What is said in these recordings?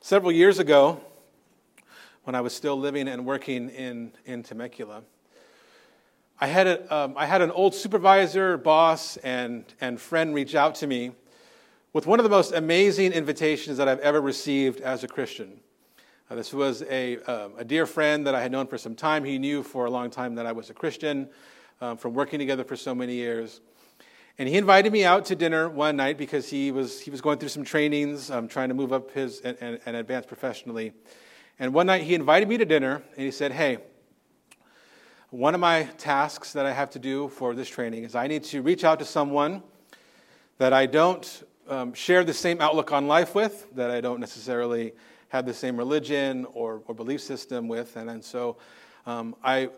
Several years ago, when I was still living and working in, in Temecula, I had, a, um, I had an old supervisor, boss, and, and friend reach out to me with one of the most amazing invitations that I've ever received as a Christian. Uh, this was a, uh, a dear friend that I had known for some time. He knew for a long time that I was a Christian um, from working together for so many years. And he invited me out to dinner one night because he was, he was going through some trainings, um, trying to move up his and, and, and advance professionally. And one night he invited me to dinner and he said, Hey, one of my tasks that I have to do for this training is I need to reach out to someone that I don't um, share the same outlook on life with, that I don't necessarily have the same religion or, or belief system with. And, and so um, I,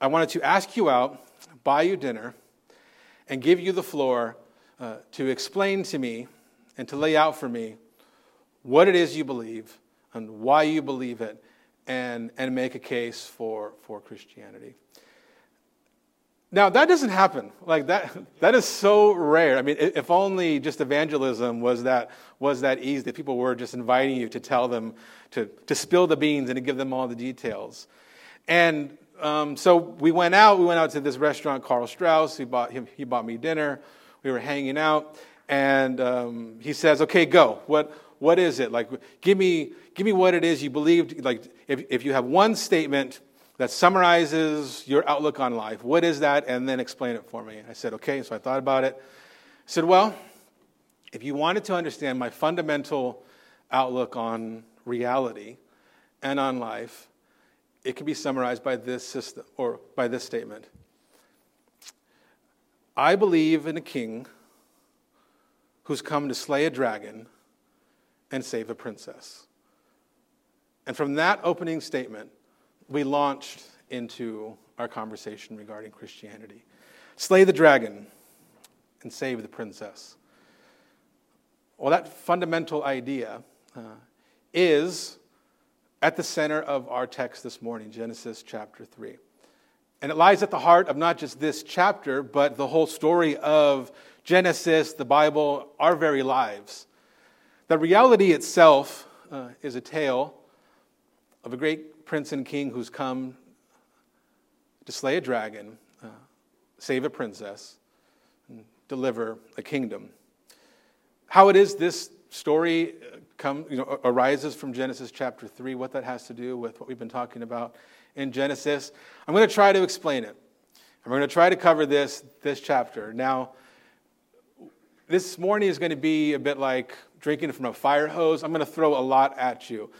I wanted to ask you out, buy you dinner and give you the floor uh, to explain to me and to lay out for me what it is you believe and why you believe it and, and make a case for, for Christianity. Now, that doesn't happen. Like, that, that is so rare. I mean, if only just evangelism was that, was that easy, that people were just inviting you to tell them, to, to spill the beans and to give them all the details. And um, so we went out. We went out to this restaurant, Karl Strauss. He bought, he, he bought me dinner. We were hanging out. And um, he says, okay, go. What, what is it? Like, give me, give me what it is you believed. Like, if, if you have one statement that summarizes your outlook on life, what is that? And then explain it for me. I said, okay. So I thought about it. I said, well, if you wanted to understand my fundamental outlook on reality and on life, it can be summarized by this system or by this statement. I believe in a king who's come to slay a dragon and save a princess. And from that opening statement, we launched into our conversation regarding Christianity. Slay the dragon and save the princess. Well, that fundamental idea uh, is at the center of our text this morning, Genesis chapter 3. And it lies at the heart of not just this chapter, but the whole story of Genesis, the Bible, our very lives. The reality itself uh, is a tale of a great prince and king who's come to slay a dragon, uh, save a princess, and deliver a kingdom. How it is this story come, you know, arises from Genesis chapter 3, what that has to do with what we've been talking about in Genesis. I'm going to try to explain it. And we're going to try to cover this, this chapter. Now, this morning is going to be a bit like drinking from a fire hose. I'm going to throw a lot at you.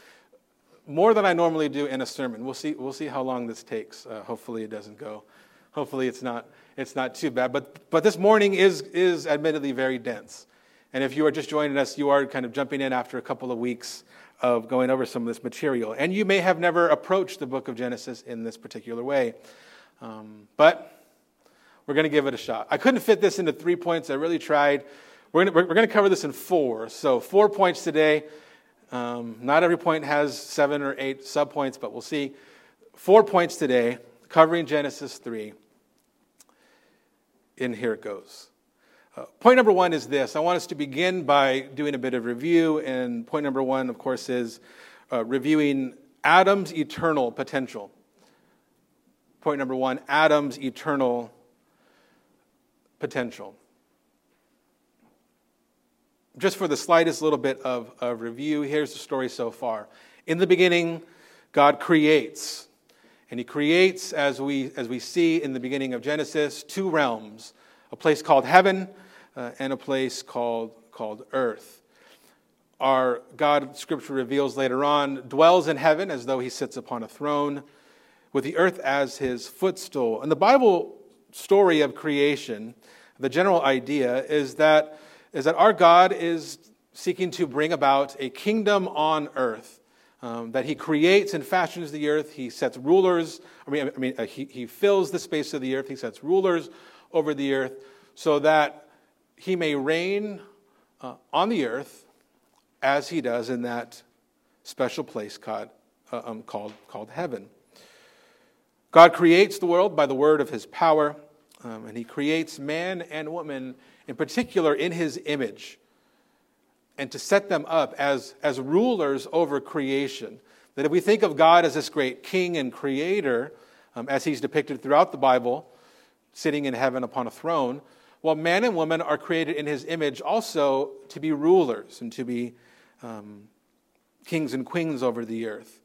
More than I normally do in a sermon. We'll see, we'll see how long this takes. Uh, hopefully, it doesn't go. Hopefully, it's not, it's not too bad. But, but this morning is, is admittedly very dense. And if you are just joining us, you are kind of jumping in after a couple of weeks of going over some of this material. And you may have never approached the book of Genesis in this particular way. Um, but we're going to give it a shot. I couldn't fit this into three points. I really tried. We're going to, cover this in four. So, four points today. Um, not every point has seven or eight subpoints, but we'll see. Four points today, covering Genesis 3. And here it goes. Uh, point number one is this. I want us to begin by doing a bit of review. And point number one, of course, is uh, reviewing Adam's eternal potential. Point number one Adam's eternal potential. Just for the slightest little bit of, of review, here's the story so far. In the beginning, God creates. And he creates, as we, as we see in the beginning of Genesis, two realms a place called heaven uh, and a place called, called earth. Our God, Scripture reveals later on, dwells in heaven as though he sits upon a throne, with the earth as his footstool. And the Bible story of creation, the general idea is that, is that our God is seeking to bring about a kingdom on earth. Um, that he creates and fashions the earth. He sets rulers, I mean, I mean uh, he, he fills the space of the earth. He sets rulers over the earth so that he may reign uh, on the earth as he does in that special place called, uh, um, called, called heaven. God creates the world by the word of his power, um, and he creates man and woman in particular in his image. and to set them up as, as rulers over creation. That if we think of God as this great king and creator, um, as he's depicted throughout the Bible, sitting in heaven upon a throne, well, man and woman are created in his image also to be rulers and to be um, kings and queens over the earth.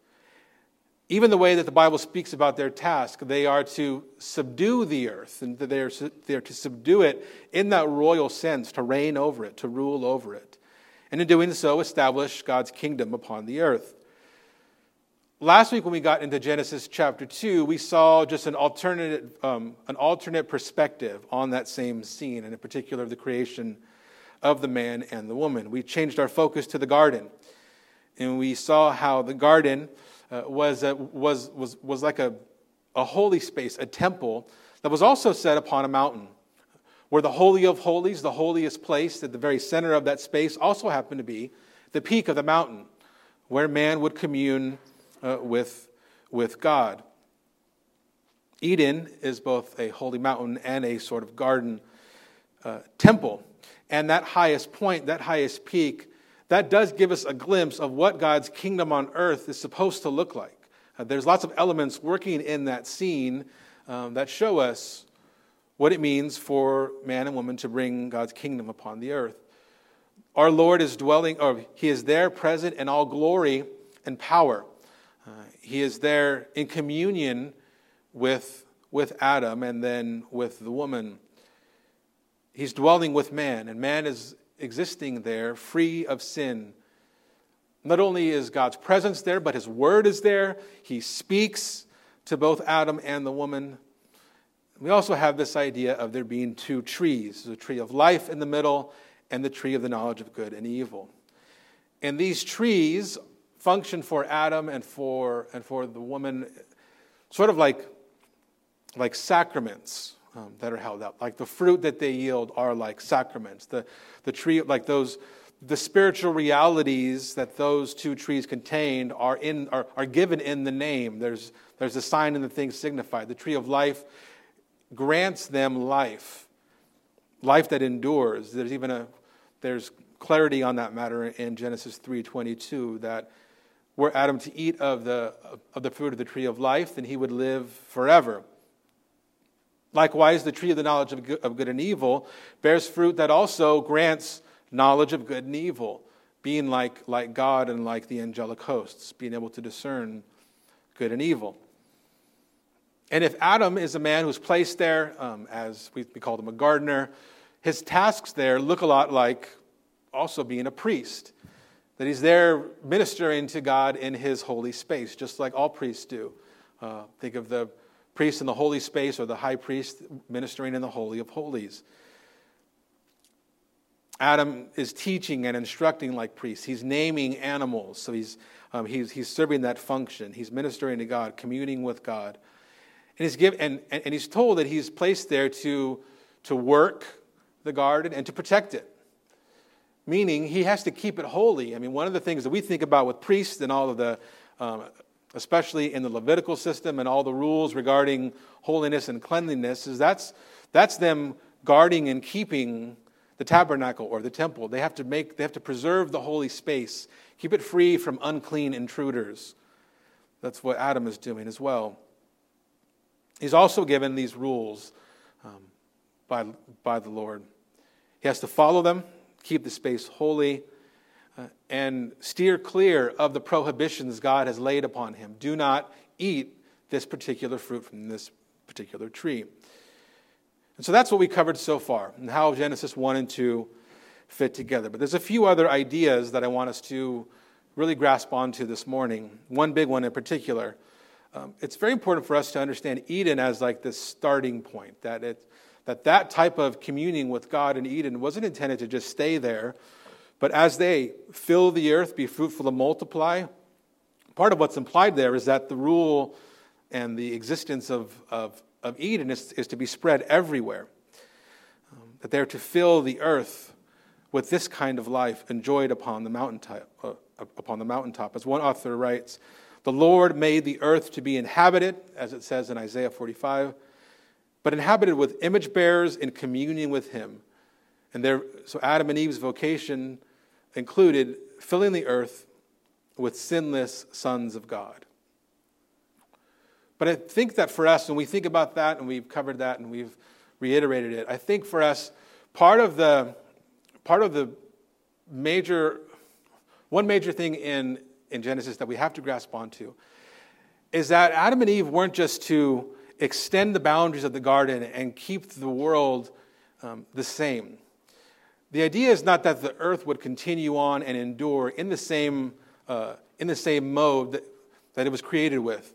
Even the way that the Bible speaks about their task, they are to subdue the earth, and they are, they are to subdue it in that royal sense, to reign over it, to rule over it. And in doing so, establish God's kingdom upon the earth. Last week, when we got into Genesis chapter 2, we saw just an alternate, um, an alternate perspective on that same scene, and in particular, the creation of the man and the woman. We changed our focus to the garden, and we saw how the garden uh, was, a, was, was, was like a, a holy space, a temple that was also set upon a mountain, where the Holy of Holies, the holiest place at the very center of that space, also happened to be the peak of the mountain, where man would commune uh, with, with God. Eden is both a holy mountain and a sort of garden uh, temple. And that highest point, that highest peak, that does give us a glimpse of what God's kingdom on earth is supposed to look like. Uh, there's lots of elements working in that scene um, that show us what it means for man and woman to bring God's kingdom upon the earth. Our Lord is dwelling, or He is there present in all glory and power. Uh, he is there in communion with, with Adam and then with the woman. He's dwelling with man, and man is existing there free of sin. Not only is God's presence there, but his word is there. He speaks to both Adam and the woman. We also have this idea of there being two trees the tree of life in the middle and the tree of the knowledge of good and evil. And these trees function for Adam and for, and for the woman, sort of like, like sacraments um, that are held out. Like the fruit that they yield are like sacraments. The, the tree, like those, the spiritual realities that those two trees contained are, in, are, are given in the name. There's, there's a sign in the thing signified. The tree of life grants them life, life that endures. There's even a, there's clarity on that matter in Genesis 3.22 that were Adam to eat of the, of the fruit of the tree of life, then he would live forever. Likewise, the tree of the knowledge of good, of good and evil bears fruit that also grants knowledge of good and evil, being like, like God and like the angelic hosts, being able to discern good and evil. And if Adam is a man who's placed there, um, as we, we called him a gardener, his tasks there look a lot like also being a priest that he's there ministering to God in his holy space, just like all priests do. Uh, think of the priest in the holy space or the high priest ministering in the Holy of Holies. Adam is teaching and instructing like priests. He's naming animals, so he's, um, he's, he's serving that function. He's ministering to God, communing with God. And he's, give, and, and he's told that he's placed there to, to work the garden and to protect it meaning he has to keep it holy. I mean, one of the things that we think about with priests and all of the, um, especially in the Levitical system and all the rules regarding holiness and cleanliness, is that's, that's them guarding and keeping the tabernacle or the temple. They have to make, they have to preserve the holy space, keep it free from unclean intruders. That's what Adam is doing as well. He's also given these rules um, by, by the Lord. He has to follow them keep the space holy, uh, and steer clear of the prohibitions God has laid upon him. Do not eat this particular fruit from this particular tree. And so that's what we covered so far, and how Genesis 1 and 2 fit together. But there's a few other ideas that I want us to really grasp onto this morning. One big one in particular. Um, it's very important for us to understand Eden as like this starting point, that it, that that type of communing with God in Eden wasn't intended to just stay there, but as they fill the earth, be fruitful and multiply, part of what's implied there is that the rule and the existence of, of, of Eden is, is to be spread everywhere. Um, that they're to fill the earth with this kind of life enjoyed upon the mountaintop. Uh, upon the mountaintop. As one author writes, the Lord made the earth to be inhabited, as it says in Isaiah 45 but inhabited with image bearers in communion with him. And there, so Adam and Eve's vocation included filling the earth with sinless sons of God. But I think that for us, when we think about that, and we've covered that and we've reiterated it, I think for us, part of the, part of the major, one major thing in, in Genesis that we have to grasp onto is that Adam and Eve weren't just to extend the boundaries of the garden and keep the world um, the same. The idea is not that the earth would continue on and endure in the same, uh, in the same mode that, that it was created with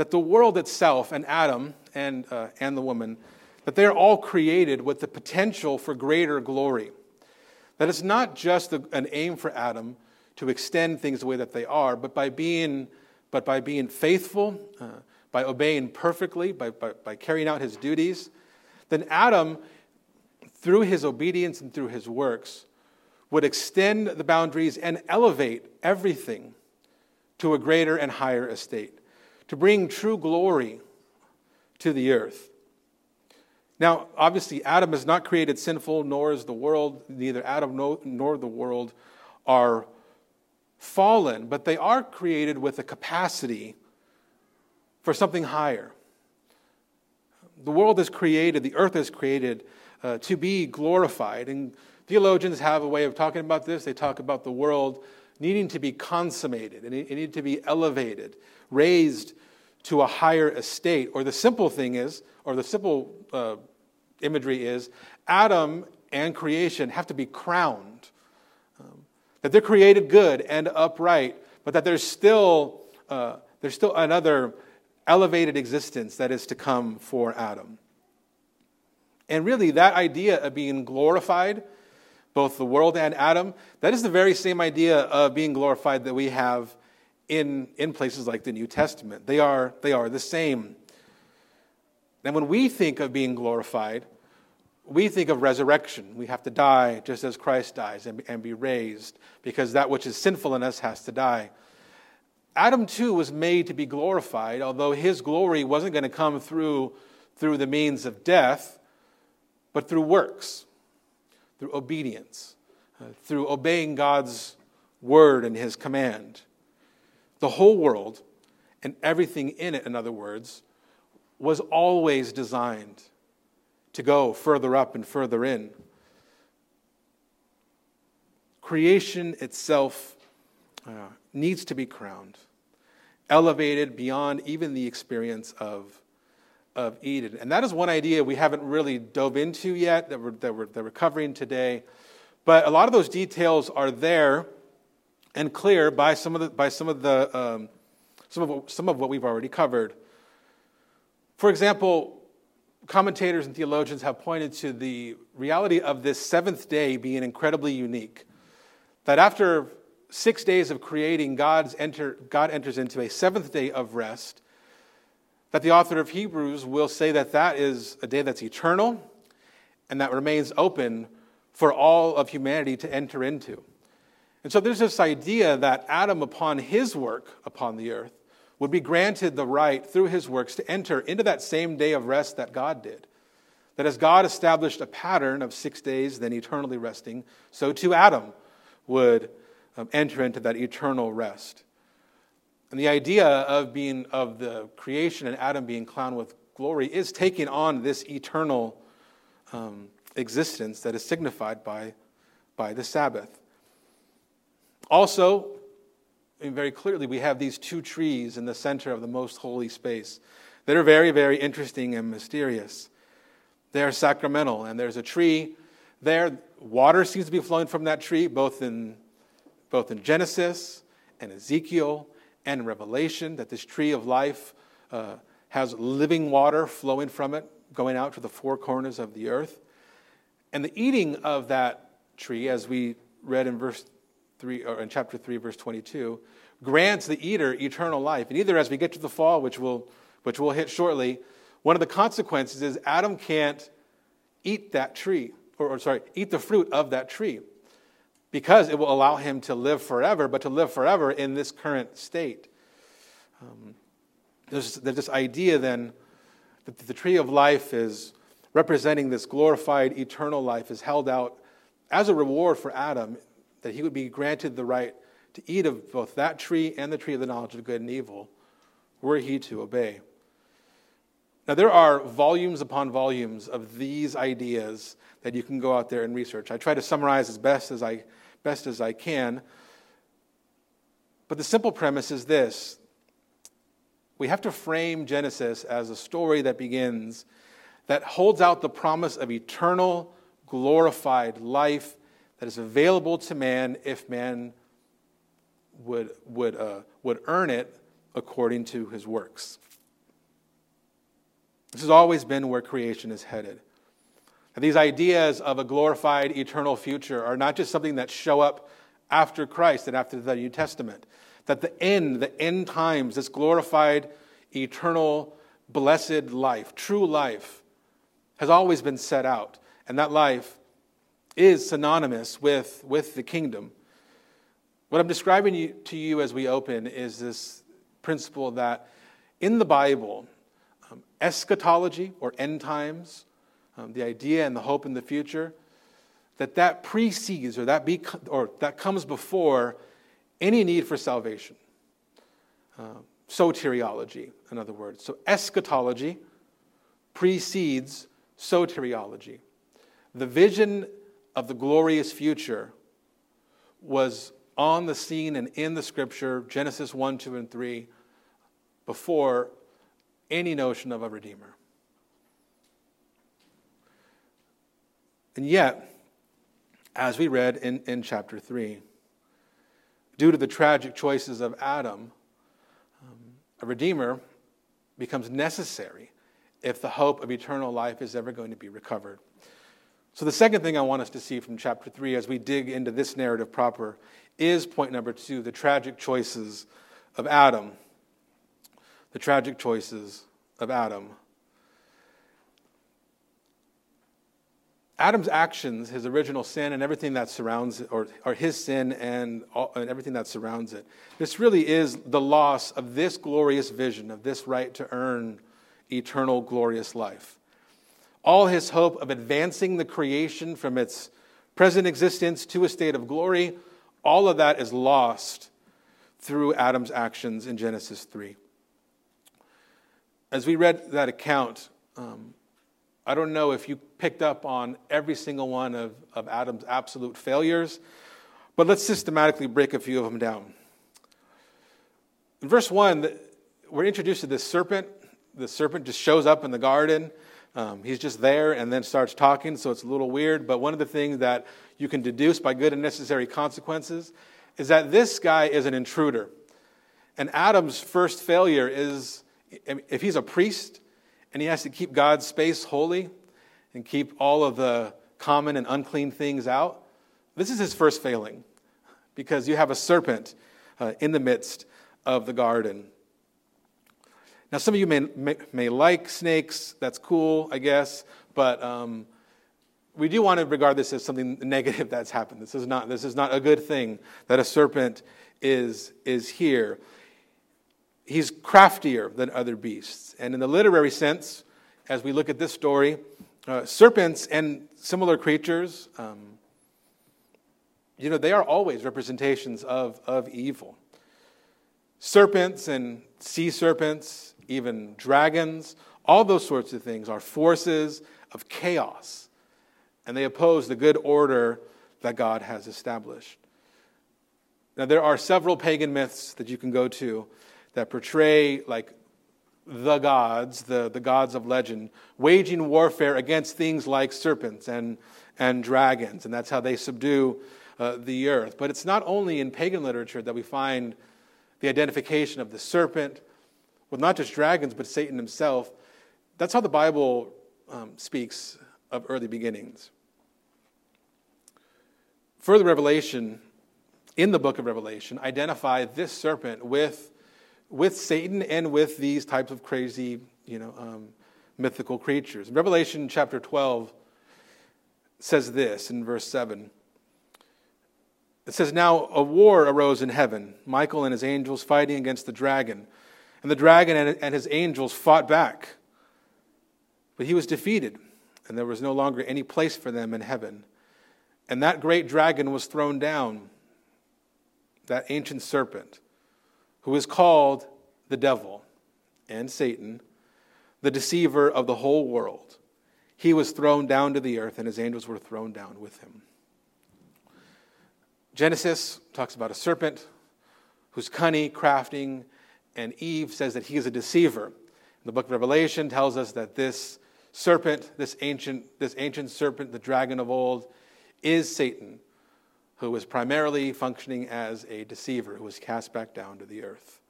that the world itself and Adam and, uh, and the woman, that they're all created with the potential for greater glory. That it's not just a, an aim for Adam to extend things the way that they are, but by being, but by being faithful, uh, by obeying perfectly, by, by, by carrying out his duties, then Adam, through his obedience and through his works, would extend the boundaries and elevate everything to a greater and higher estate to bring true glory to the earth. Now, obviously, Adam is not created sinful, nor is the world, neither Adam nor the world are fallen, but they are created with a capacity for something higher. The world is created, the earth is created uh, to be glorified. And theologians have a way of talking about this. They talk about the world needing to be consummated, and it needed to be elevated, raised to a higher estate. Or the simple thing is, or the simple uh, imagery is, Adam and creation have to be crowned. Um, that they're created good and upright, but that there's still, uh, there's still another elevated existence that is to come for Adam. And really, that idea of being glorified both the world and Adam, that is the very same idea of being glorified that we have in, in places like the New Testament. They are, they are the same. And when we think of being glorified, we think of resurrection. We have to die just as Christ dies and, and be raised because that which is sinful in us has to die. Adam, too, was made to be glorified, although his glory wasn't going to come through, through the means of death, but through works through obedience, uh, through obeying God's word and his command. The whole world and everything in it, in other words, was always designed to go further up and further in. Creation itself uh, needs to be crowned, elevated beyond even the experience of of Eden. And that is one idea we haven't really dove into yet that we're, that we're, that we're covering today. But a lot of those details are there and clear by some of the, by some of, the um, some, of some of what we've already covered. For example, commentators and theologians have pointed to the reality of this seventh day being incredibly unique. That after six days of creating, God's enter, God enters into a seventh day of rest that the author of Hebrews will say that that is a day that's eternal and that remains open for all of humanity to enter into. And so there's this idea that Adam, upon his work upon the earth, would be granted the right through his works to enter into that same day of rest that God did. That as God established a pattern of six days, then eternally resting, so too Adam would um, enter into that eternal rest. And the idea of being of the creation and Adam being crowned with glory is taking on this eternal um, existence that is signified by, by the Sabbath. Also, very clearly, we have these two trees in the center of the most holy space that are very, very interesting and mysterious. They are sacramental, and there's a tree there. Water seems to be flowing from that tree, both in, both in Genesis and Ezekiel and Revelation that this tree of life uh, has living water flowing from it, going out to the four corners of the earth. And the eating of that tree, as we read in verse 3 or in chapter 3 verse 22 grants the eater eternal life and either as we get to the fall which will which we'll hit shortly one of the consequences is adam can't eat that tree or, or sorry eat the fruit of that tree because it will allow him to live forever, but to live forever in this current state. Um, there's, there's this idea then that the tree of life is representing this glorified eternal life, is held out as a reward for Adam that he would be granted the right to eat of both that tree and the tree of the knowledge of good and evil, were he to obey. Now, there are volumes upon volumes of these ideas that you can go out there and research. I try to summarize as best as I, best as I can. But the simple premise is this we have to frame Genesis as a story that begins, that holds out the promise of eternal, glorified life that is available to man if man would, would, uh, would earn it according to his works. This has always been where creation is headed. These ideas of a glorified eternal future are not just something that show up after Christ and after the New Testament. That the end, the end times, this glorified, eternal, blessed life, true life, has always been set out. And that life is synonymous with, with the kingdom. What I'm describing to you as we open is this principle that in the Bible, um, eschatology or end times, um, the idea and the hope in the future, that that precedes or that, be, or that comes before any need for salvation. Uh, soteriology, in other words. So eschatology precedes soteriology. The vision of the glorious future was on the scene and in the scripture, Genesis 1, 2, and 3, before any notion of a redeemer. And yet, as we read in, in chapter 3, due to the tragic choices of Adam, um, a redeemer becomes necessary if the hope of eternal life is ever going to be recovered. So, the second thing I want us to see from chapter 3 as we dig into this narrative proper is point number two the tragic choices of Adam. The tragic choices of Adam. Adam's actions, his original sin, and everything that surrounds it, or, or his sin and, all, and everything that surrounds it, this really is the loss of this glorious vision, of this right to earn eternal glorious life. All his hope of advancing the creation from its present existence to a state of glory all of that is lost through Adam's actions in Genesis 3. As we read that account, um, I don't know if you picked up on every single one of, of Adam's absolute failures, but let's systematically break a few of them down. In verse 1, we're introduced to this serpent. The serpent just shows up in the garden. Um, he's just there and then starts talking, so it's a little weird. But one of the things that you can deduce by good and necessary consequences is that this guy is an intruder. And Adam's first failure is if he's a priest and he has to keep God's space holy and keep all of the common and unclean things out, this is his first failing because you have a serpent uh, in the midst of the garden. Now, some of you may, may, may like snakes. That's cool, I guess. But um, we do want to regard this as something negative that's happened. This is not, this is not a good thing that a serpent is, is here. He's craftier than other beasts. And in the literary sense, as we look at this story, uh, serpents and similar creatures, um, you know, they are always representations of, of evil. Serpents and sea serpents, even dragons, all those sorts of things are forces of chaos and they oppose the good order that God has established. Now, there are several pagan myths that you can go to that portray, like, the gods, the, the gods of legend, waging warfare against things like serpents and, and dragons, and that's how they subdue uh, the earth. But it's not only in pagan literature that we find the identification of the serpent with not just dragons, but Satan himself. That's how the Bible um, speaks of early beginnings. Further revelation in the book of Revelation identify this serpent with, with Satan and with these types of crazy, you know, um, mythical creatures. Revelation chapter 12 says this in verse 7. It says, Now a war arose in heaven, Michael and his angels fighting against the dragon. And the dragon and his angels fought back. But he was defeated, and there was no longer any place for them in heaven And that great dragon was thrown down, that ancient serpent, who is called the devil and Satan, the deceiver of the whole world. He was thrown down to the earth, and his angels were thrown down with him. Genesis talks about a serpent who's cunning, crafting, and Eve says that he is a deceiver. The book of Revelation tells us that this serpent, this ancient, this ancient serpent, the dragon of old, is Satan, who was primarily functioning as a deceiver who was cast back down to the earth.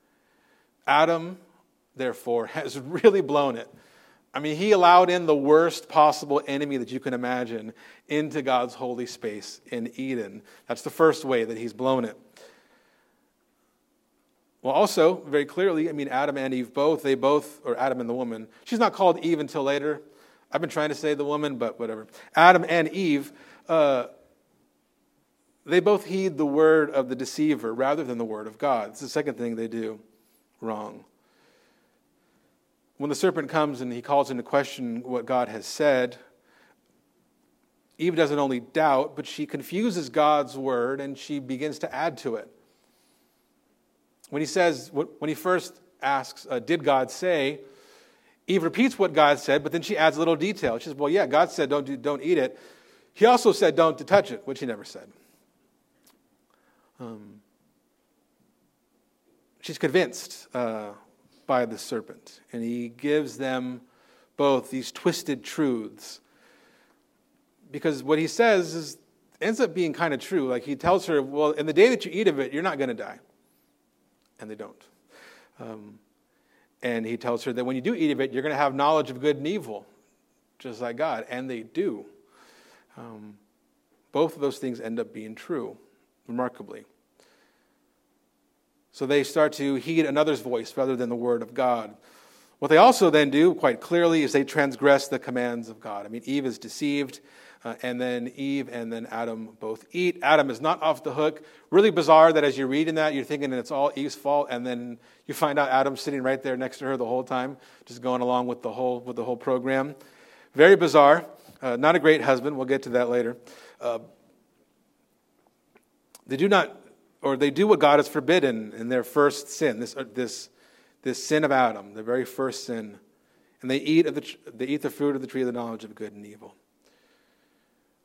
Adam, therefore, has really blown it. I mean, he allowed in the worst possible enemy that you can imagine into God's holy space in Eden. That's the first way that he's blown it. Well, also, very clearly, I mean, Adam and Eve both, they both, or Adam and the woman, she's not called Eve until later. I've been trying to say the woman, but whatever. Adam and Eve, uh, they both heed the word of the deceiver rather than the word of God. It's the second thing they do wrong. When the serpent comes and he calls into question what God has said, Eve doesn't only doubt, but she confuses God's word and she begins to add to it. When he says, when he first asks, uh, Did God say? Eve repeats what God said, but then she adds a little detail. She says, Well, yeah, God said don't, do, don't eat it. He also said don't to touch it, which he never said. Um, she's convinced uh, by the serpent, and he gives them both these twisted truths. Because what he says is, ends up being kind of true. Like he tells her, Well, in the day that you eat of it, you're not going to die and they don't. Um, and he tells her that when you do eat of it, you're going to have knowledge of good and evil, just like God. And they do. Um, both of those things end up being true, remarkably. So they start to heed another's voice rather than the word of God. What they also then do, quite clearly, is they transgress the commands of God. I mean, Eve is deceived uh, and then Eve and then Adam both eat. Adam is not off the hook. Really bizarre that as you're reading that, you're thinking it's all Eve's fault, and then you find out Adam's sitting right there next to her the whole time, just going along with the whole, with the whole program. Very bizarre. Uh, not a great husband. We'll get to that later. Uh, they do not, or they do what God has forbidden in their first sin, this, uh, this, this sin of Adam, the very first sin. And they eat, of the, they eat the fruit of the tree of the knowledge of good and evil.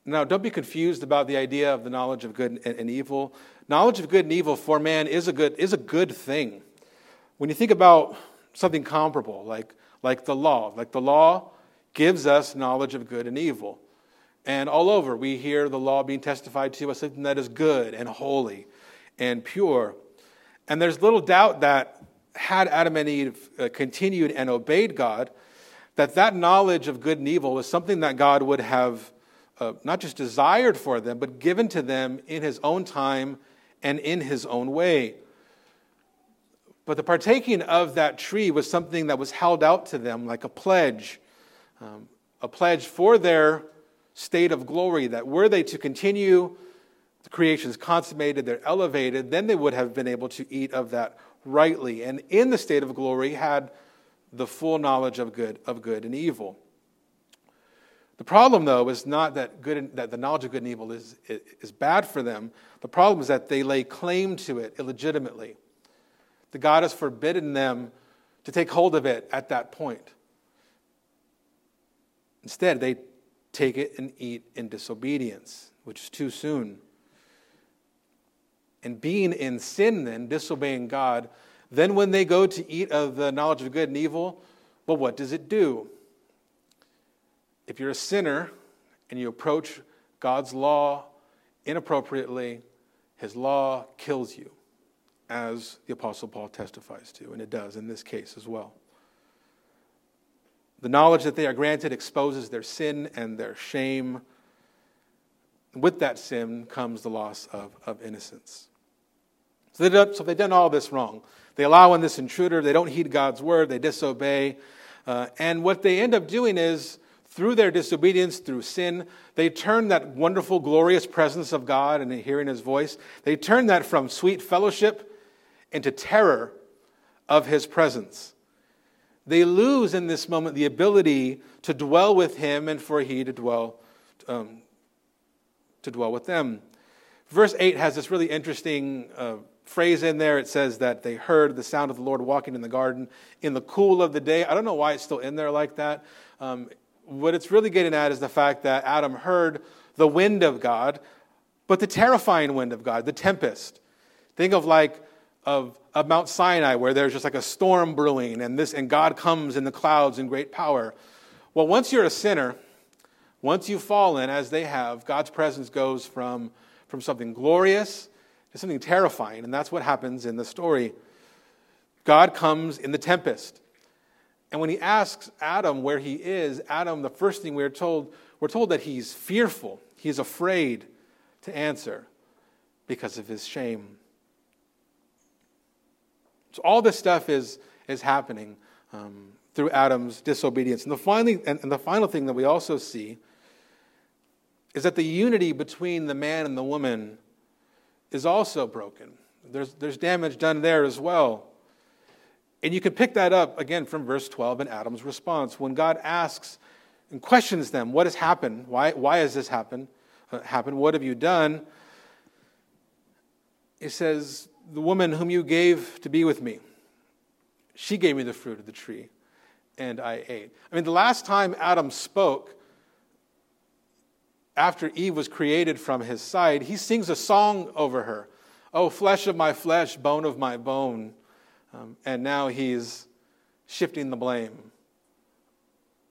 Now, don't be confused about the idea of the knowledge of good and, evil. Knowledge of good and evil for man is a good, is a good thing. When you think about something comparable, like, like the law, like the law gives us knowledge of good and evil. And all over, we hear the law being testified to as something that is good and holy and pure. And there's little doubt that had Adam and Eve uh, continued and obeyed God, that that knowledge of good and evil was something that God would have uh, not just desired for them, but given to them in his own time and in his own way. But the partaking of that tree was something that was held out to them like a pledge, um, a pledge for their state of glory, that were they to continue, the creation is consummated, they're elevated, then they would have been able to eat of that rightly. And in the state of glory, had the full knowledge of good, of good and evil. The problem, though, is not that, good, that the knowledge of good and evil is, is bad for them. The problem is that they lay claim to it illegitimately. The God has forbidden them to take hold of it at that point. Instead, they take it and eat in disobedience, which is too soon. And being in sin, then, disobeying God, then when they go to eat of the knowledge of good and evil, well, what does it do? if you're a sinner and you approach God's law inappropriately, his law kills you, as the Apostle Paul testifies to, and it does in this case as well. The knowledge that they are granted exposes their sin and their shame. With that sin comes the loss of, of innocence. So, they so they've done all this wrong. They allow in this intruder, they don't heed God's word, they disobey. Uh, and what they end up doing is through their disobedience, through sin, they turn that wonderful, glorious presence of God and hearing his voice, they turn that from sweet fellowship into terror of his presence. They lose in this moment the ability to dwell with him and for he to dwell, um, to dwell with them. Verse 8 has this really interesting uh, phrase in there. It says that they heard the sound of the Lord walking in the garden in the cool of the day. I don't know why it's still in there like that. Um, what it's really getting at is the fact that Adam heard the wind of God, but the terrifying wind of God, the tempest. Think of like of, of Mount Sinai where there's just like a storm brewing and this and God comes in the clouds in great power. Well, once you're a sinner, once you've fallen as they have, God's presence goes from, from something glorious to something terrifying, and that's what happens in the story. God comes in the tempest. And when he asks Adam where he is, Adam, the first thing we're told, we're told that he's fearful, he's afraid to answer because of his shame. So all this stuff is, is happening um, through Adam's disobedience. And the, finally, and, and the final thing that we also see is that the unity between the man and the woman is also broken. There's, there's damage done there as well. And you can pick that up again from verse 12 in Adam's response. When God asks and questions them, What has happened? Why, why has this happened? Uh, happened? What have you done? He says, The woman whom you gave to be with me, she gave me the fruit of the tree, and I ate. I mean, the last time Adam spoke, after Eve was created from his side, he sings a song over her. Oh, flesh of my flesh, bone of my bone. Um, and now he's shifting the blame,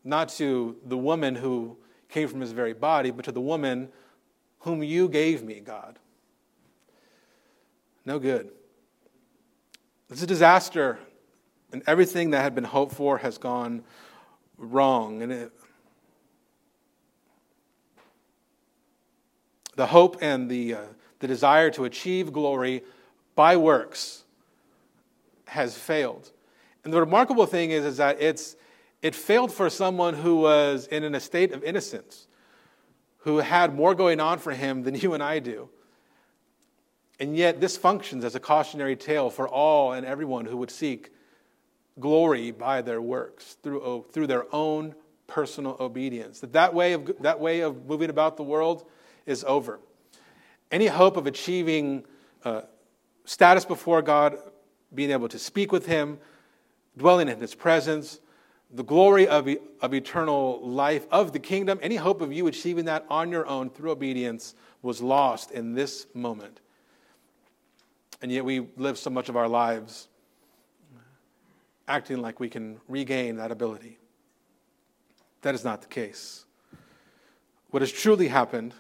not to the woman who came from his very body, but to the woman whom you gave me, God. No good. It's a disaster, and everything that had been hoped for has gone wrong. And it, the hope and the, uh, the desire to achieve glory by works has failed. And the remarkable thing is, is that it's, it failed for someone who was in an estate of innocence, who had more going on for him than you and I do. And yet, this functions as a cautionary tale for all and everyone who would seek glory by their works through, through their own personal obedience. That, that, way of, that way of moving about the world is over. Any hope of achieving uh, status before God, being able to speak with Him, dwelling in His presence, the glory of, of eternal life, of the kingdom, any hope of you achieving that on your own through obedience was lost in this moment. And yet we live so much of our lives acting like we can regain that ability. That is not the case. What has truly happened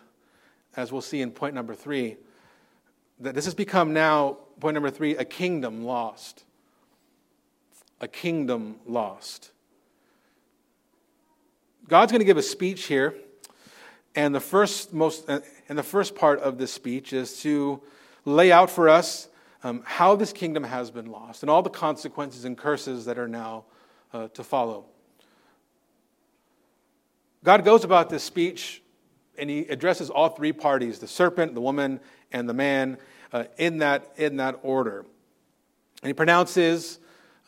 as we'll see in point number three, that this has become now, point number three, a kingdom lost. A kingdom lost. God's going to give a speech here, and the first most and the first part of this speech is to lay out for us um, how this kingdom has been lost and all the consequences and curses that are now uh, to follow. God goes about this speech and he addresses all three parties the serpent, the woman, and the man uh, in, that, in that order. And he pronounces,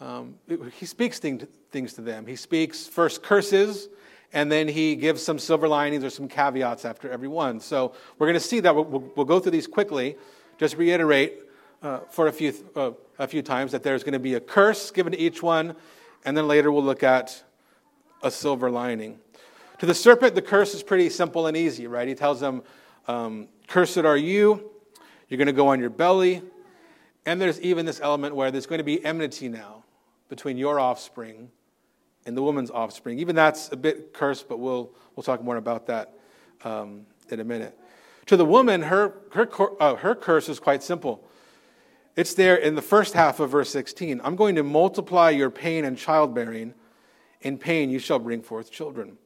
um, he speaks thing, things to them. He speaks first curses, and then he gives some silver linings or some caveats after every one. So we're going to see that. We'll, we'll, we'll go through these quickly. Just reiterate uh, for a few, uh, a few times that there's going to be a curse given to each one, and then later we'll look at a silver lining. To the serpent, the curse is pretty simple and easy, right? He tells them, um, Cursed are you, you're going to go on your belly. And there's even this element where there's going to be enmity now between your offspring and the woman's offspring. Even that's a bit cursed, but we'll, we'll talk more about that um, in a minute. To the woman, her, her, uh, her curse is quite simple. It's there in the first half of verse 16. I'm going to multiply your pain and childbearing. In pain you shall bring forth children.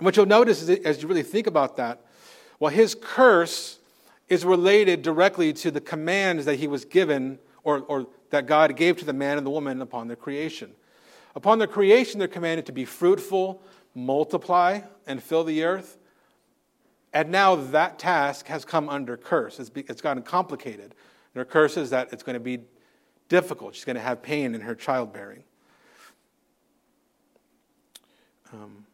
And what you'll notice is as you really think about that, well, his curse is related directly to the commands that he was given or, or that God gave to the man and the woman upon their creation. Upon their creation, they're commanded to be fruitful, multiply, and fill the earth. And now that task has come under curse. It's, be, it's gotten complicated. And her curse is that it's going to be difficult. She's going to have pain in her childbearing. Um,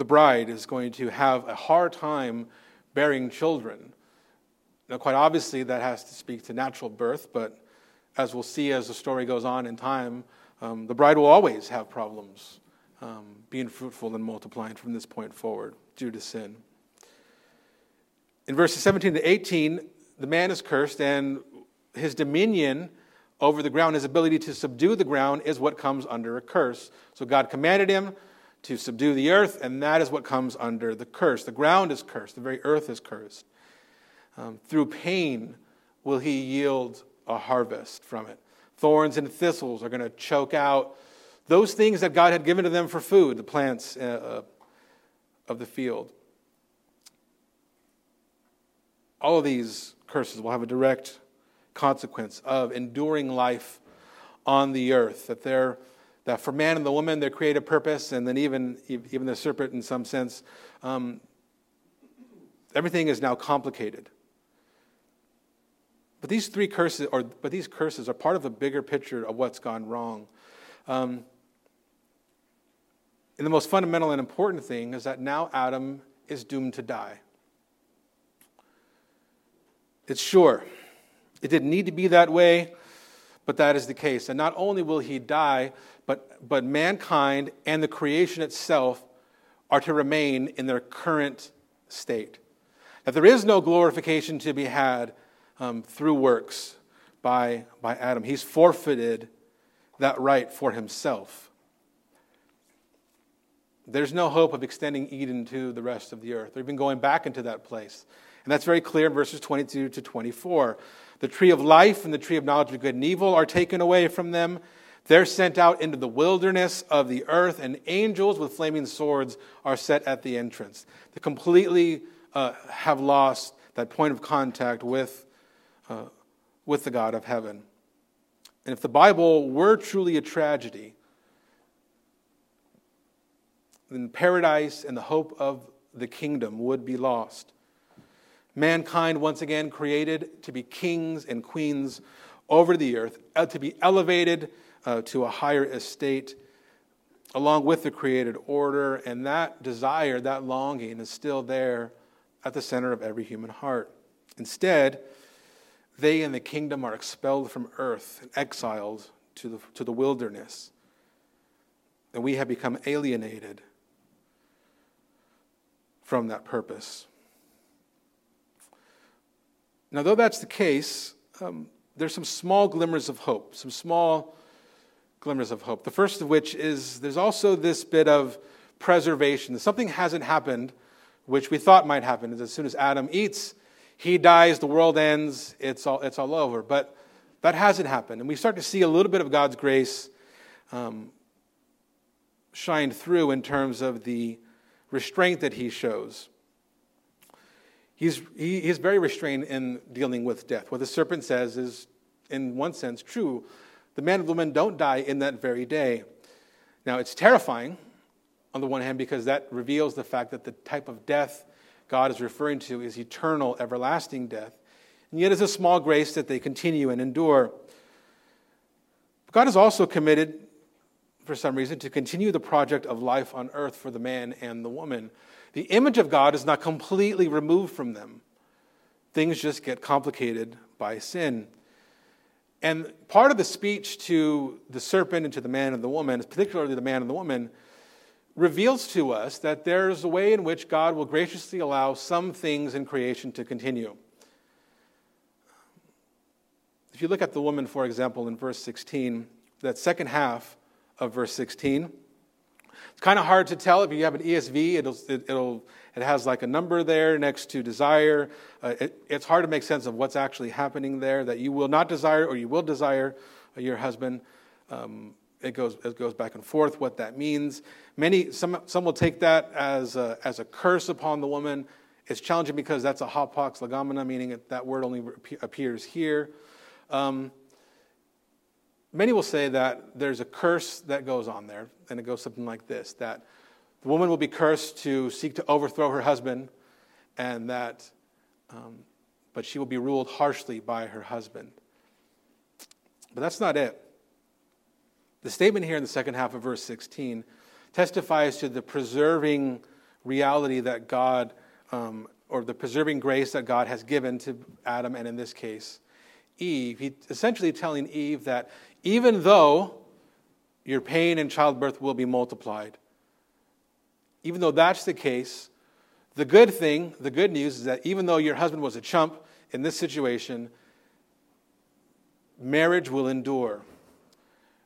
the bride is going to have a hard time bearing children. Now, quite obviously, that has to speak to natural birth, but as we'll see as the story goes on in time, um, the bride will always have problems um, being fruitful and multiplying from this point forward due to sin. In verses 17 to 18, the man is cursed, and his dominion over the ground, his ability to subdue the ground, is what comes under a curse. So God commanded him to subdue the earth, and that is what comes under the curse. The ground is cursed, the very earth is cursed. Um, through pain will he yield a harvest from it. Thorns and thistles are going to choke out those things that God had given to them for food, the plants uh, uh of the field. All of these curses will have a direct consequence of enduring life on the earth, that they're that for man and the woman, their creative purpose, and then even, even the serpent in some sense, um, everything is now complicated. But these three curses, or but these curses, are part of a bigger picture of what's gone wrong. Um, and the most fundamental and important thing is that now Adam is doomed to die. It's sure. It didn't need to be that way, but that is the case. And not only will he die, but, but mankind and the creation itself are to remain in their current state. That there is no glorification to be had um, through works by, by Adam. He's forfeited that right for himself. There's no hope of extending Eden to the rest of the earth. They've been going back into that place. And that's very clear in verses 22 to 24. The tree of life and the tree of knowledge of good and evil are taken away from them. They're sent out into the wilderness of the earth, and angels with flaming swords are set at the entrance. They completely uh, have lost that point of contact with, uh, with the God of heaven. And if the Bible were truly a tragedy, then paradise and the hope of the kingdom would be lost. Mankind, once again, created to be kings and queens over the earth, uh, to be elevated uh, to a higher estate along with the created order. And that desire, that longing, is still there at the center of every human heart. Instead, they in the kingdom are expelled from earth and exiled to the, to the wilderness. And we have become alienated from that purpose. Now, though that's the case, um, there's some small glimmers of hope, some small glimmers of hope. The first of which is there's also this bit of preservation. Something hasn't happened, which we thought might happen. As soon as Adam eats, he dies, the world ends, it's all, it's all over. But that hasn't happened. And we start to see a little bit of God's grace um, shine through in terms of the restraint that he shows. He's, he, he's very restrained in dealing with death. What the serpent says is, in one sense, true. The man and the woman don't die in that very day. Now, it's terrifying on the one hand because that reveals the fact that the type of death God is referring to is eternal, everlasting death. And yet, it's a small grace that they continue and endure. God is also committed, for some reason, to continue the project of life on earth for the man and the woman. The image of God is not completely removed from them. Things just get complicated by sin. And part of the speech to the serpent and to the man and the woman, particularly the man and the woman, reveals to us that there's a way in which God will graciously allow some things in creation to continue. If you look at the woman, for example, in verse 16, that second half of verse 16, it's kind of hard to tell if you have an ESV. It'll, it, will it has like a number there next to desire. Uh, it, it's hard to make sense of what's actually happening there. That you will not desire or you will desire your husband. Um, it goes it goes back and forth what that means. Many some some will take that as a, as a curse upon the woman. It's challenging because that's a hapax legomena, meaning that word only appears here. Um, Many will say that there's a curse that goes on there, and it goes something like this that the woman will be cursed to seek to overthrow her husband, and that, um, but she will be ruled harshly by her husband. But that's not it. The statement here in the second half of verse 16 testifies to the preserving reality that God, um, or the preserving grace that God has given to Adam, and in this case, Eve. He's essentially telling Eve that even though your pain in childbirth will be multiplied, even though that's the case, the good thing, the good news is that even though your husband was a chump in this situation, marriage will endure.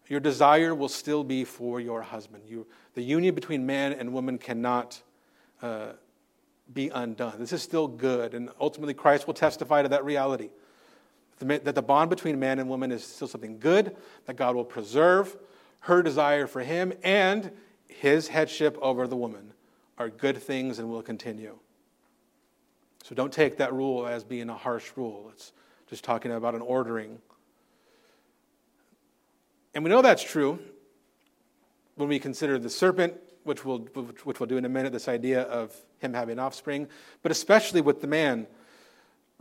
Your desire will still be for your husband. You, the union between man and woman cannot uh, be undone. This is still good, and ultimately Christ will testify to that reality. That the bond between man and woman is still something good, that God will preserve her desire for him and his headship over the woman are good things and will continue. So don't take that rule as being a harsh rule. It's just talking about an ordering. And we know that's true when we consider the serpent, which we'll, which we'll do in a minute, this idea of him having offspring, but especially with the man.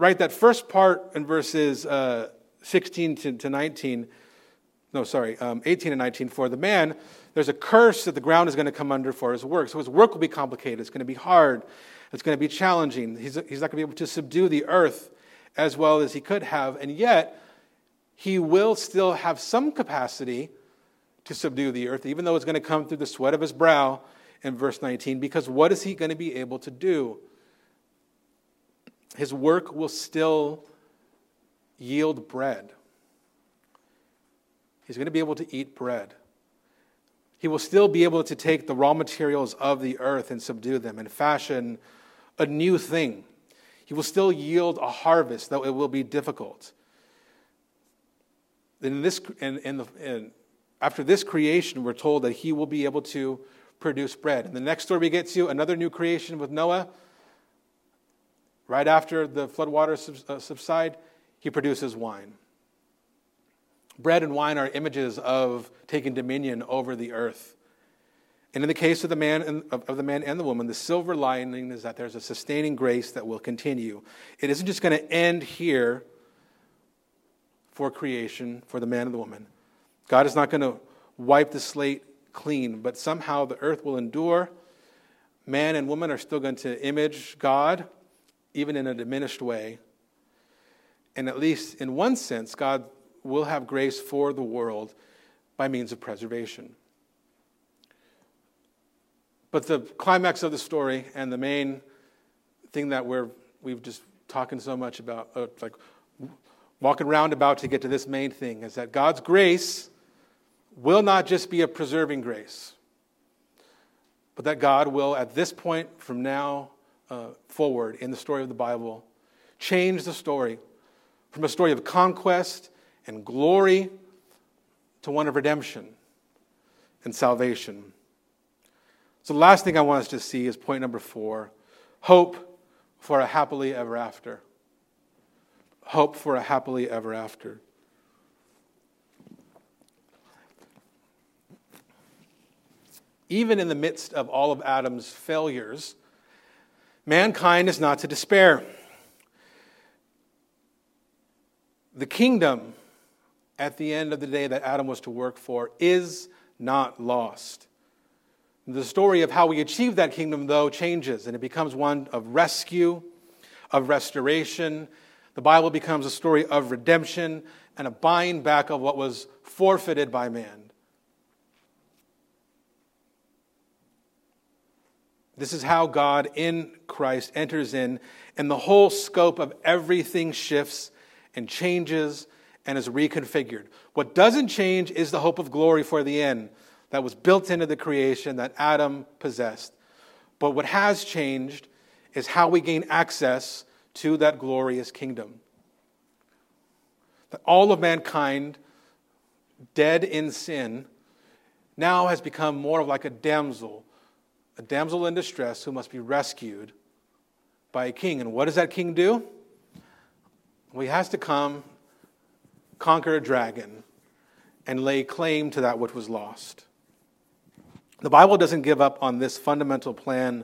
Right, that first part in verses uh, 16 to, to 19 no, sorry, um, 18 and 19. For the man, there's a curse that the ground is going to come under for his work. So his work will be complicated. It's going to be hard. It's going to be challenging. He's, he's not going to be able to subdue the earth as well as he could have. And yet, he will still have some capacity to subdue the earth, even though it's going to come through the sweat of his brow in verse 19. Because what is he going to be able to do? His work will still yield bread. He's going to be able to eat bread. He will still be able to take the raw materials of the earth and subdue them and fashion a new thing. He will still yield a harvest, though it will be difficult. In this, in, in the, in, after this creation, we're told that he will be able to produce bread. And the next story we get to, another new creation with Noah. Right after the floodwaters uh, subside, he produces wine. Bread and wine are images of taking dominion over the earth. And in the case of the man and, of, of the man and the woman, the silver lining is that there's a sustaining grace that will continue. It isn't just going to end here for creation, for the man and the woman. God is not going to wipe the slate clean, but somehow the earth will endure. Man and woman are still going to image God, even in a diminished way. And at least in one sense, God will have grace for the world by means of preservation. But the climax of the story and the main thing that we're, we've just talking so much about, uh, like walking roundabout to get to this main thing, is that God's grace will not just be a preserving grace, but that God will, at this point from now uh, forward in the story of the Bible, change the story from a story of conquest and glory to one of redemption and salvation. So, the last thing I want us to see is point number four hope for a happily ever after. Hope for a happily ever after. Even in the midst of all of Adam's failures, mankind is not to despair. The kingdom at the end of the day that Adam was to work for is not lost. The story of how we achieve that kingdom, though, changes, and it becomes one of rescue, of restoration. The Bible becomes a story of redemption and a buying back of what was forfeited by man. This is how God in Christ enters in, and the whole scope of everything shifts and changes and is reconfigured. What doesn't change is the hope of glory for the end that was built into the creation that Adam possessed. But what has changed is how we gain access to that glorious kingdom. That all of mankind, dead in sin, now has become more of like a damsel, a damsel in distress who must be rescued by a king. And what does that king do? Well, he has to come conquer a dragon, and lay claim to that which was lost. The Bible doesn't give up on this fundamental plan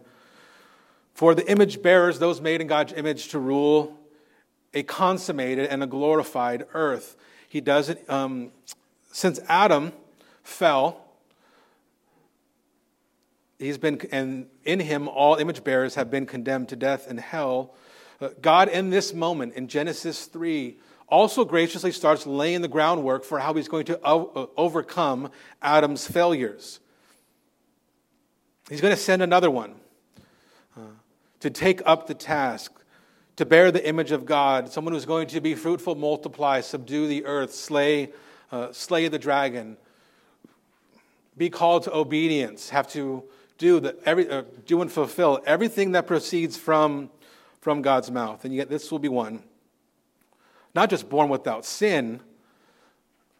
for the image bearers, those made in God's image, to rule a consummated and a glorified earth. He does it um, since Adam fell. He's been, and in him all image bearers have been condemned to death and hell. Uh, God, in this moment, in Genesis 3, also graciously starts laying the groundwork for how he's going to uh, overcome Adam's failures. He's going to send another one uh, to take up the task, to bear the image of God, someone who's going to be fruitful, multiply, subdue the earth, slay, uh, slay the dragon, be called to obedience, have to do, the, every, uh, do and fulfill everything that proceeds from, from God's mouth. And yet, this will be one, not just born without sin,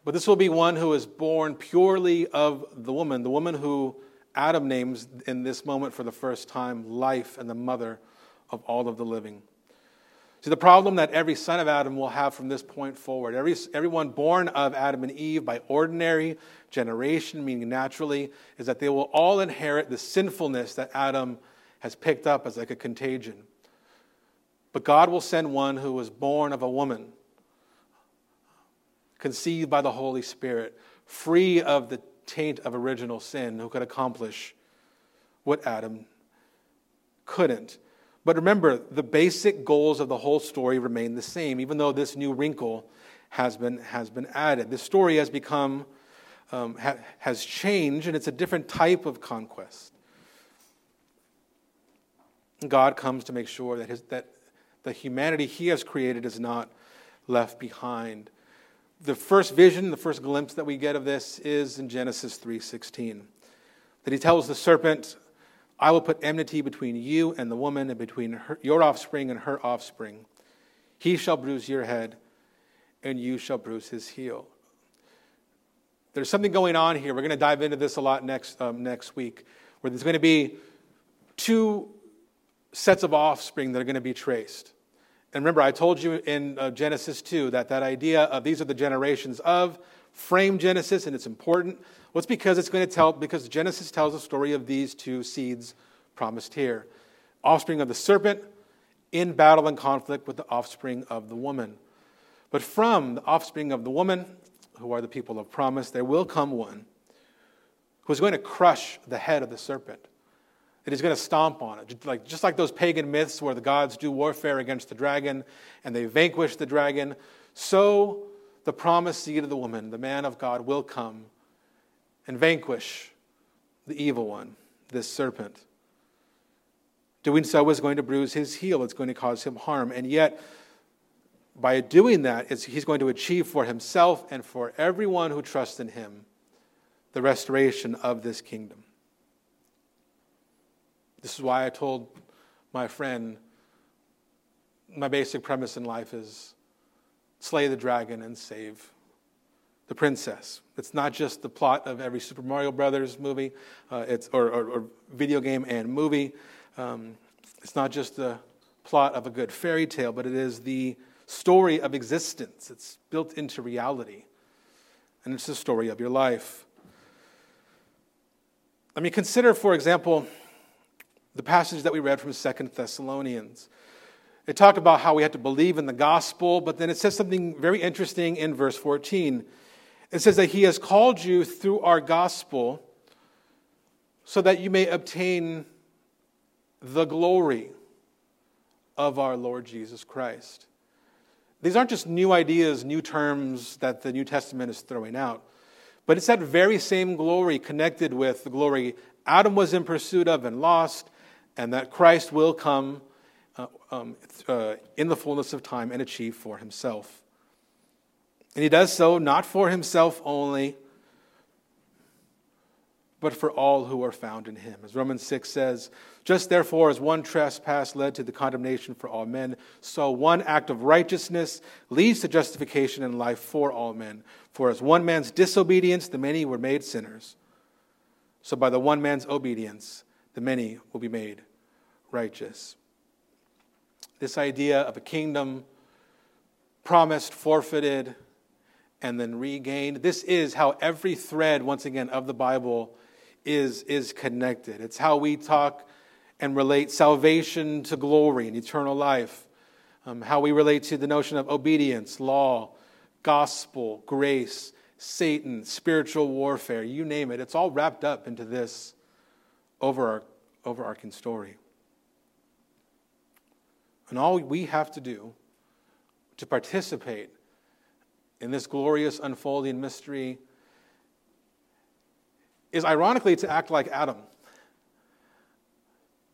but this will be one who is born purely of the woman, the woman who Adam names in this moment for the first time life and the mother of all of the living. See, the problem that every son of Adam will have from this point forward, every, everyone born of Adam and Eve by ordinary generation, meaning naturally, is that they will all inherit the sinfulness that Adam has picked up as like a contagion. But God will send one who was born of a woman, conceived by the Holy Spirit, free of the taint of original sin, who could accomplish what Adam couldn't. But remember, the basic goals of the whole story remain the same, even though this new wrinkle has been, has been added. This story has become, um, ha, has changed, and it's a different type of conquest. God comes to make sure that, his, that the humanity he has created is not left behind. The first vision, the first glimpse that we get of this is in Genesis 3:16. That he tells the serpent, I will put enmity between you and the woman, and between her, your offspring and her offspring. He shall bruise your head, and you shall bruise his heel. There's something going on here. We're going to dive into this a lot next, um, next week, where there's going to be two sets of offspring that are going to be traced. And remember, I told you in uh, Genesis 2 that that idea of these are the generations of frame Genesis, and it's important. Well, it's because it's going to tell, because Genesis tells the story of these two seeds promised here offspring of the serpent in battle and conflict with the offspring of the woman. But from the offspring of the woman, who are the people of promise, there will come one who is going to crush the head of the serpent. That he's going to stomp on it. Like, just like those pagan myths where the gods do warfare against the dragon and they vanquish the dragon, so the promised seed of the woman, the man of God, will come and vanquish the evil one, this serpent. Doing so is going to bruise his heel, it's going to cause him harm. And yet, by doing that, he's going to achieve for himself and for everyone who trusts in him the restoration of this kingdom. This is why I told my friend my basic premise in life is slay the dragon and save the princess. It's not just the plot of every Super Mario Brothers movie, uh, it's, or, or, or, video game and movie. Um, it's not just the plot of a good fairy tale, but it is the story of existence. It's built into reality, and it's the story of your life. I mean, consider, for example, the passage that we read from Second Thessalonians. It talked about how we had to believe in the gospel, but then it says something very interesting in verse 14. It says that he has called you through our gospel so that you may obtain the glory of our Lord Jesus Christ. These aren't just new ideas, new terms that the New Testament is throwing out, but it's that very same glory connected with the glory Adam was in pursuit of and lost, and that Christ will come uh, um, uh, in the fullness of time and achieve for himself. And he does so not for himself only, but for all who are found in him. As Romans 6 says, just therefore, as one trespass led to the condemnation for all men, so one act of righteousness leads to justification and life for all men. For as one man's disobedience, the many were made sinners. So by the one man's obedience, the many will be made righteous. This idea of a kingdom promised, forfeited, and then regained. This is how every thread, once again, of the Bible is, is connected. It's how we talk and relate salvation to glory and eternal life, um, how we relate to the notion of obedience, law, gospel, grace, Satan, spiritual warfare, you name it. It's all wrapped up into this overarching story. And all we have to do to participate in this glorious unfolding mystery is ironically to act like Adam.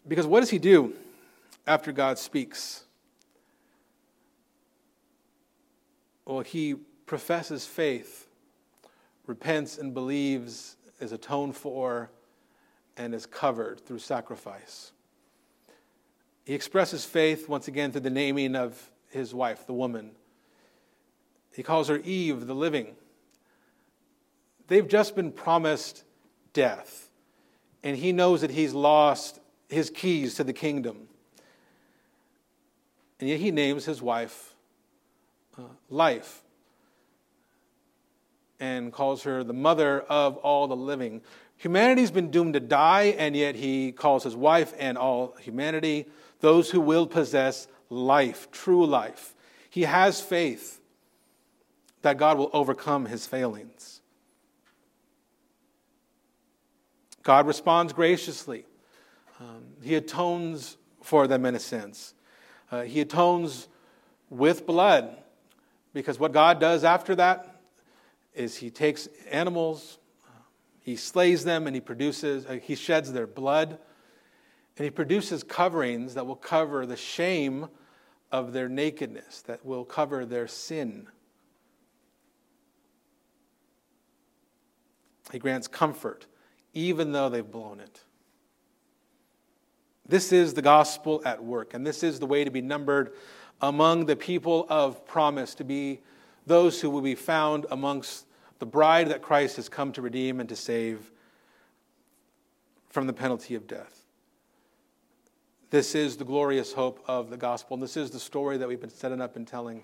Because what does he do after God speaks? Well, he professes faith, repents and believes, is atoned for, and is covered through sacrifice. He expresses faith once again through the naming of his wife, the woman. He calls her Eve, the living. They've just been promised death, and he knows that he's lost his keys to the kingdom. And yet he names his wife uh, Life and calls her the mother of all the living. Humanity's been doomed to die, and yet he calls his wife and all humanity those who will possess life, true life. He has faith that God will overcome his failings. God responds graciously. Um, he atones for them in a sense. Uh, he atones with blood because what God does after that is he takes animals, he slays them, and he produces, uh, he sheds their blood, and he produces coverings that will cover the shame of their nakedness, that will cover their sin. He grants comfort, even though they've blown it. This is the gospel at work, and this is the way to be numbered among the people of promise, to be those who will be found amongst the bride that Christ has come to redeem and to save from the penalty of death. This is the glorious hope of the gospel, and this is the story that we've been setting up and telling.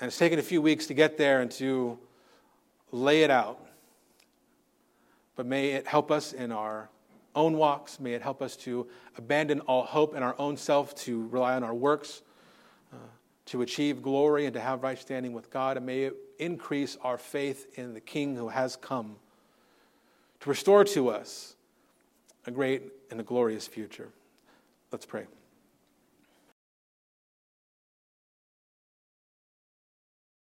And it's taken a few weeks to get there and to lay it out. But may it help us in our own walks. May it help us to abandon all hope in our own self, to rely on our works, uh, to achieve glory and to have right standing with God. And may it increase our faith in the King who has come to restore to us a great and a glorious future. Let's pray.